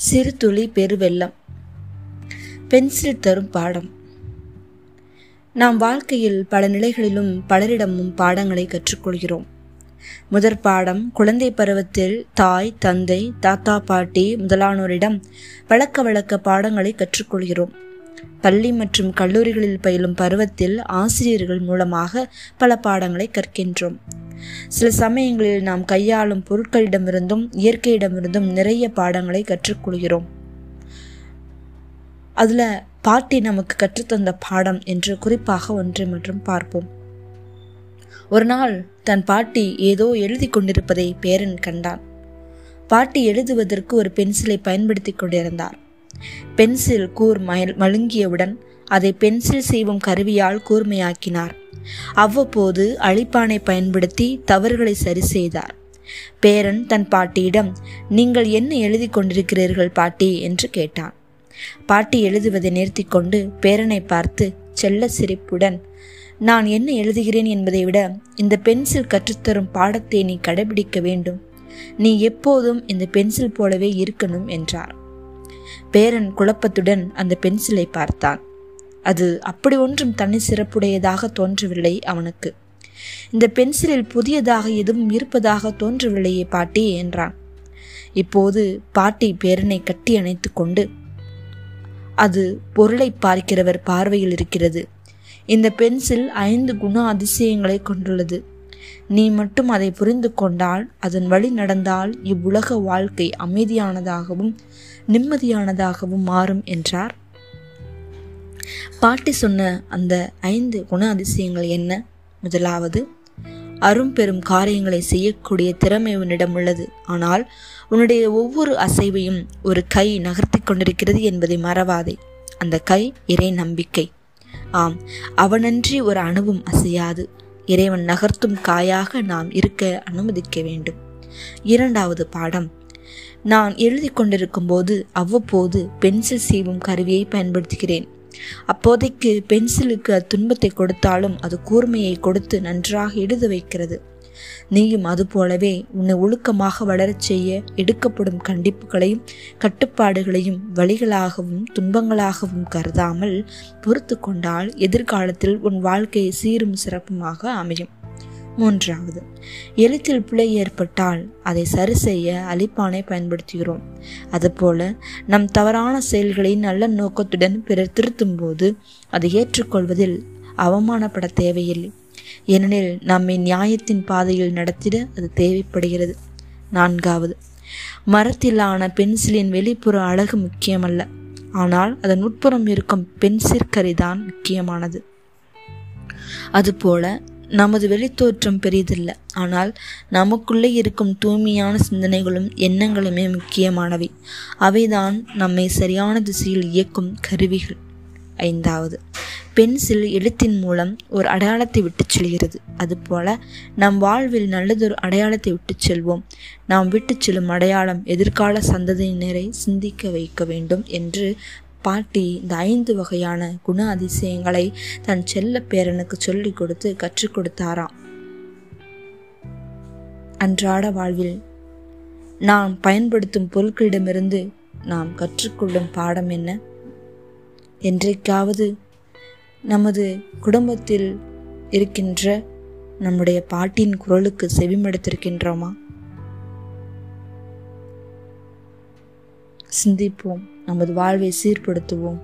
சிறு துளி பெருவெள்ளம் பென்சில் தரும் பாடம். நாம் வாழ்க்கையில் பல நிலைகளிலும் பலரிடமும் பாடங்களை கற்றுக்கொள்கிறோம். முதற் பாடம் குழந்தை பருவத்தில் தாய் தந்தை தாத்தா பாட்டி முதலானோரிடம் பழக்க வழக்க பாடங்களை கற்றுக்கொள்கிறோம். பள்ளி மற்றும் கல்லூரிகளில் பயிலும் பருவத்தில் ஆசிரியர்கள் மூலமாக பல பாடங்களை கற்கின்றோம். சில சமயங்களில் நாம் கையாளும் பொருட்களிடமிருந்தும் இயற்கையிடமிருந்தும் நிறைய பாடங்களை கற்றுக்கொள்கிறோம். அதுல பாட்டி நமக்கு கற்றுத்தந்த பாடம் என்று குறிப்பாக ஒன்றை மற்றும் பார்ப்போம். ஒரு நாள் தன் பாட்டி ஏதோ எழுதி கொண்டிருப்பதை பேரன் கண்டான். பாட்டி எழுதுவதற்கு ஒரு பென்சிலை பயன்படுத்தி கொண்டிருந்தார். பென்சில் கூர் மழுங்கியவுடன் அதை பென்சில் செய்வும் கருவியால் கூர்மையாக்கினார். அவ்வப்போது அழிப்பானை பயன்படுத்தி தவறுகளை சரி செய்தார். பேரன் தன் பாட்டியிடம் நீங்கள் என்ன எழுதி கொண்டிருக்கிறீர்கள் பாட்டி? என்று கேட்டான். பாட்டி எழுதுவதை நிறுத்தி கொண்டு பேரனை பார்த்து செல்ல சிரிப்புடன் நான் என்ன எழுதுகிறேன் என்பதை விட இந்த பென்சில் கற்றுத்தரும் பாடத்தை நீ கடைபிடிக்க வேண்டும். நீ எப்போதும் இந்த பென்சில் போலவே இருக்கணும் என்றார். பேரன் குழப்பத்துடன் அந்த பென்சிலை பார்த்தான். அது அப்படி ஒன்றும் தனி சிறப்புடையதாக தோன்றவில்லை அவனுக்கு. இந்த பென்சிலில் புதியதாக எதுவும் இருப்பதாக தோன்றவில்லையே பாட்டி என்றான். இப்போது பாட்டி பேரனை கட்டி அணைத்து கொண்டு அது பொருளை பார்க்கிறவர் பார்வையில் இருக்கிறது. இந்த பென்சில் ஐந்து குண அதிசயங்களை கொண்டுள்ளது. நீ மட்டும் அதை புரிந்து கொண்டால் அதன் வழி நடந்தால் இவ்வுலக வாழ்க்கை அமைதியானதாகவும் நிம்மதியானதாகவும் மாறும் என்றார். பாட்டி சொன்ன அந்த ஐந்து குண அதிசயங்கள் என்ன? முதலாவது அரும் பெரும் காரியங்களை செய்யக்கூடிய திறமை உன்னிடம் உள்ளது. ஆனால் உன்னுடைய ஒவ்வொரு அசைவையும் ஒரு கை நகர்த்தி கொண்டிருக்கிறது என்பதை மறவாதே. அந்த கை இறை நம்பிக்கை. ஆம் அவனன்றி ஒரு அணுவும் அசையாது. இறைவன் நகர்த்தும் காயாக நாம் இருக்க அனுமதிக்க வேண்டும். இரண்டாவது பாடம். நான் எழுதி கொண்டிருக்கும் போது அவ்வப்போது பென்சில் சீவும் கருவியை பயன்படுத்துகிறேன். அப்போதைக்கு பென்சிலுக்கு துன்பத்தை கொடுத்தாலும் அது கூர்மையை கொடுத்து நன்றாக எழுத வைக்கிறது. நீயும் அதுபோலவே உன்னை ஒழுக்கமாக வளரச் செய்ய எடுக்கப்படும் கண்டிப்புகளையும் கட்டுப்பாடுகளையும் வழிகளாகவும் துன்பங்களாகவும் கருதாமல் பொறுத்து கொண்டால் எதிர்காலத்தில் உன் வாழ்க்கை சீரும் சிறப்புமாக அமையும். மூன்றாவது எழுத்தில் பிழை ஏற்பட்டால் அதை சரி செய்ய அழிப்பானை பயன்படுத்துகிறோம். அதுபோல நம் தவறான செயல்களை நல்ல நோக்கத்துடன் பிறர் திருத்தும் போது அதை ஏற்றுக்கொள்வதில் அவமானப்பட தேவையில்லை. ஏனெனில் நம்மை நியாயத்தின் பாதையில் நடத்திட அது தேவைப்படுகிறது. நான்காவது மரத்திலான பென்சிலின் வெளிப்புற அழகு முக்கியமல்ல. ஆனால் அதன் உட்புறம் இருக்கும் பென்சிற்கரிதான் முக்கியமானது. அதுபோல நமது வெளித்தோற்றம் பெரிதில்லை. ஆனால் நமக்குள்ளே இருக்கும் தூய்மையான சிந்தனைகளும் எண்ணங்களுமே முக்கியமானவை. அவைதான் நம்மை சரியான திசையில் இயக்கும் கருவிகள். ஐந்தாவது பென்சில் எழுத்தின் மூலம் ஒரு அடையாளத்தை விட்டுச் செல்கிறது. அதுபோல நம் வாழ்வில் நல்லதொரு அடையாளத்தை விட்டுச் செல்வோம். நாம் விட்டுச் செல்லும் அடையாளம் எதிர்கால சந்ததியினரை சிந்திக்க வைக்க வேண்டும் என்று பாட்டி இந்த ஐந்து வகையான குண அதிசயங்களை தன் செல்ல பேரனுக்கு சொல்லிக் கொடுத்து கற்றுக் கொடுத்தாராம் அன்றாட வாழ்வில் நாம் பயன்படுத்தும் பொருட்களிடமிருந்து நாம் கற்றுக்கொள்ளும் பாடம் என்ன? என்றைக்காவது நமது குடும்பத்தில் இருக்கின்ற நம்முடைய பாட்டின் குரலுக்கு செவிமடுத்திருக்கின்றோமா? சிந்திப்போம் நமது வாழ்வை சீர்படுத்துவோம்.